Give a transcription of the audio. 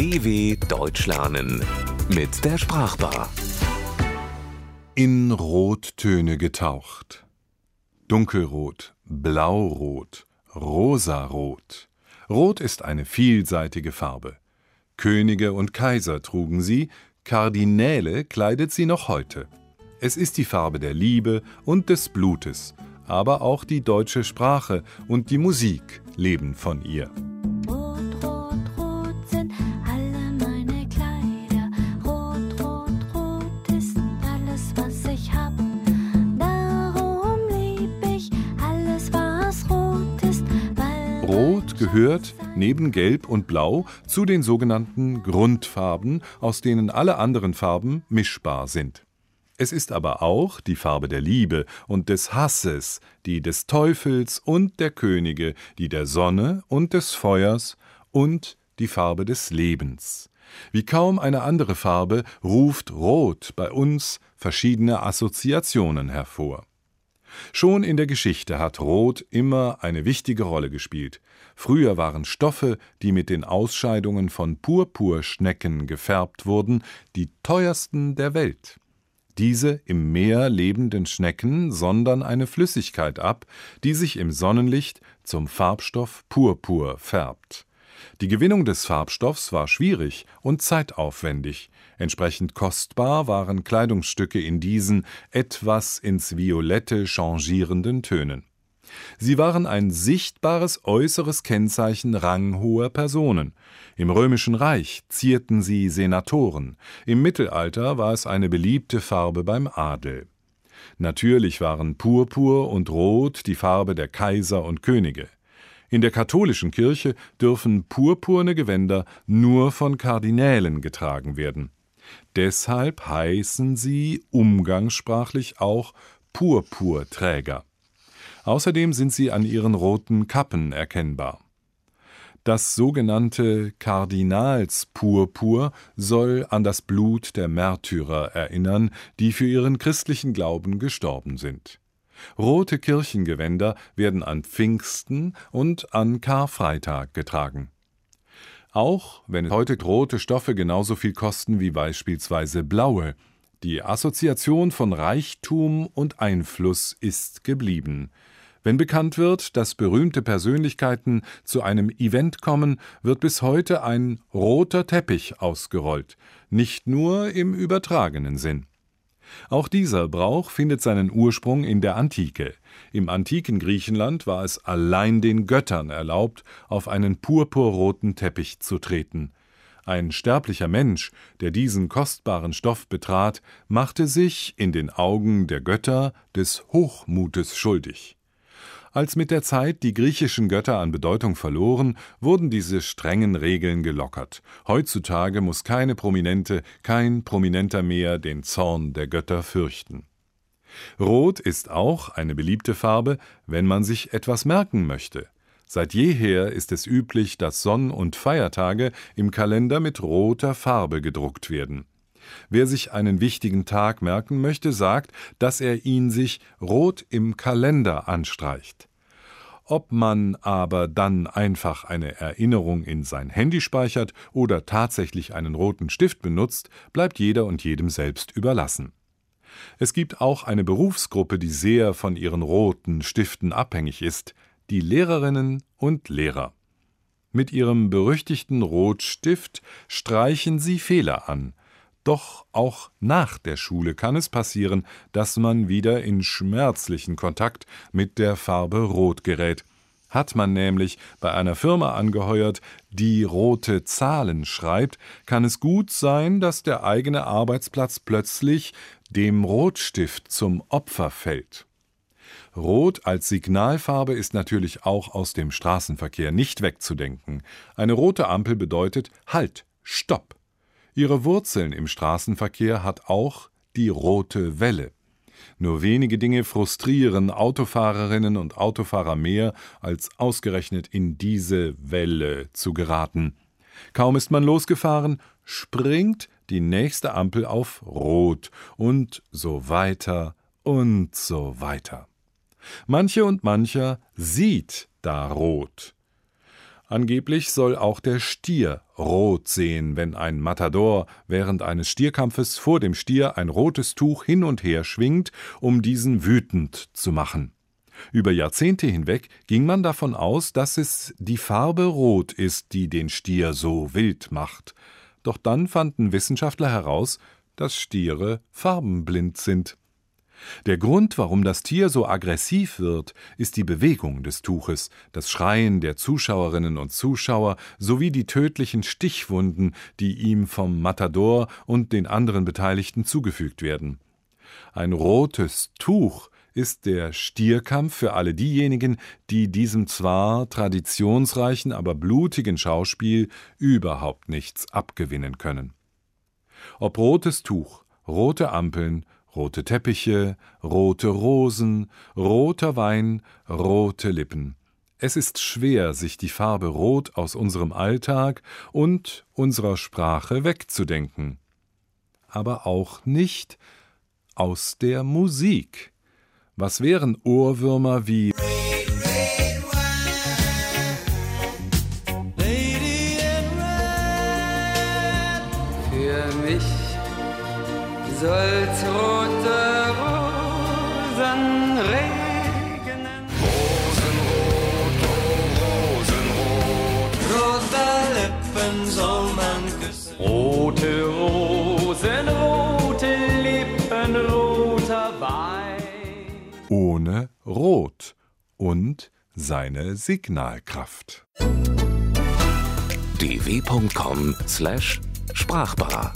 DW Deutsch lernen mit der Sprachbar. In Rottöne getaucht. Dunkelrot, Blaurot, Rosarot. Rot ist eine vielseitige Farbe. Könige und Kaiser trugen sie, Kardinäle kleidet sie noch heute. Es ist die Farbe der Liebe und des Blutes, aber auch die deutsche Sprache und die Musik leben von ihr. Gehört neben Gelb und Blau zu den sogenannten Grundfarben, aus denen alle anderen Farben mischbar sind. Es ist aber auch die Farbe der Liebe und des Hasses, die des Teufels und der Könige, die der Sonne und des Feuers und die Farbe des Lebens. Wie kaum eine andere Farbe ruft Rot bei uns verschiedene Assoziationen hervor. Schon in der Geschichte hat Rot immer eine wichtige Rolle gespielt. Früher waren Stoffe, die mit den Ausscheidungen von Purpurschnecken gefärbt wurden, die teuersten der Welt. Diese im Meer lebenden Schnecken sondern eine Flüssigkeit ab, die sich im Sonnenlicht zum Farbstoff Purpur färbt. Die Gewinnung des Farbstoffs war schwierig und zeitaufwendig. Entsprechend kostbar waren Kleidungsstücke in diesen etwas ins Violette changierenden Tönen. Sie waren ein sichtbares äußeres Kennzeichen ranghoher Personen. Im Römischen Reich zierten sie Senatoren, im Mittelalter war es eine beliebte Farbe beim Adel. Natürlich waren Purpur und Rot die Farbe der Kaiser und Könige. In der katholischen Kirche dürfen purpurne Gewänder nur von Kardinälen getragen werden. Deshalb heißen sie umgangssprachlich auch Purpurträger. Außerdem sind sie an ihren roten Kappen erkennbar. Das sogenannte Kardinalspurpur soll an das Blut der Märtyrer erinnern, die für ihren christlichen Glauben gestorben sind. Rote Kirchengewänder werden an Pfingsten und an Karfreitag getragen. Auch wenn heute rote Stoffe genauso viel kosten wie beispielsweise blaue, die Assoziation von Reichtum und Einfluss ist geblieben. Wenn bekannt wird, dass berühmte Persönlichkeiten zu einem Event kommen, wird bis heute ein roter Teppich ausgerollt, nicht nur im übertragenen Sinn. Auch dieser Brauch findet seinen Ursprung in der Antike. Im antiken Griechenland war es allein den Göttern erlaubt, auf einen purpurroten Teppich zu treten. Ein sterblicher Mensch, der diesen kostbaren Stoff betrat, machte sich in den Augen der Götter des Hochmutes schuldig. Als mit der Zeit die griechischen Götter an Bedeutung verloren, wurden diese strengen Regeln gelockert. Heutzutage muss keine Prominente, kein Prominenter mehr den Zorn der Götter fürchten. Rot ist auch eine beliebte Farbe, wenn man sich etwas merken möchte. Seit jeher ist es üblich, dass Sonn- und Feiertage im Kalender mit roter Farbe gedruckt werden. Wer sich einen wichtigen Tag merken möchte, sagt, dass er ihn sich rot im Kalender anstreicht. Ob man aber dann einfach eine Erinnerung in sein Handy speichert oder tatsächlich einen roten Stift benutzt, bleibt jeder und jedem selbst überlassen. Es gibt auch eine Berufsgruppe, die sehr von ihren roten Stiften abhängig ist, die Lehrerinnen und Lehrer. Mit ihrem berüchtigten Rotstift streichen sie Fehler an, doch auch nach der Schule kann es passieren, dass man wieder in schmerzlichen Kontakt mit der Farbe Rot gerät. Hat man nämlich bei einer Firma angeheuert, die rote Zahlen schreibt, kann es gut sein, dass der eigene Arbeitsplatz plötzlich dem Rotstift zum Opfer fällt. Rot als Signalfarbe ist natürlich auch aus dem Straßenverkehr nicht wegzudenken. Eine rote Ampel bedeutet Halt, Stopp. Ihre Wurzeln im Straßenverkehr hat auch die rote Welle. Nur wenige Dinge frustrieren Autofahrerinnen und Autofahrer mehr, als ausgerechnet in diese Welle zu geraten. Kaum ist man losgefahren, springt die nächste Ampel auf Rot und so weiter und so weiter. Manche und mancher sieht da Rot. Angeblich soll auch der Stier rot sehen, wenn ein Matador während eines Stierkampfes vor dem Stier ein rotes Tuch hin und her schwingt, um diesen wütend zu machen. Über Jahrzehnte hinweg ging man davon aus, dass es die Farbe Rot ist, die den Stier so wild macht. Doch dann fanden Wissenschaftler heraus, dass Stiere farbenblind sind. Der Grund, warum das Tier so aggressiv wird, ist die Bewegung des Tuches, das Schreien der Zuschauerinnen und Zuschauer sowie die tödlichen Stichwunden, die ihm vom Matador und den anderen Beteiligten zugefügt werden. Ein rotes Tuch ist der Stierkampf für alle diejenigen, die diesem zwar traditionsreichen, aber blutigen Schauspiel überhaupt nichts abgewinnen können. Ob rotes Tuch, rote Ampeln, rote Teppiche, rote Rosen, roter Wein, rote Lippen. Es ist schwer, sich die Farbe Rot aus unserem Alltag und unserer Sprache wegzudenken. Aber auch nicht aus der Musik. Was wären Ohrwürmer wie Für mich soll's Rosen regnen. Rosenrot, oh Rosenrot. Rote Lippen soll man küssen. Rote Rosen, rote Lippen, roter Wein. ohne Rot und seine Signalkraft. dw.com/sprachbar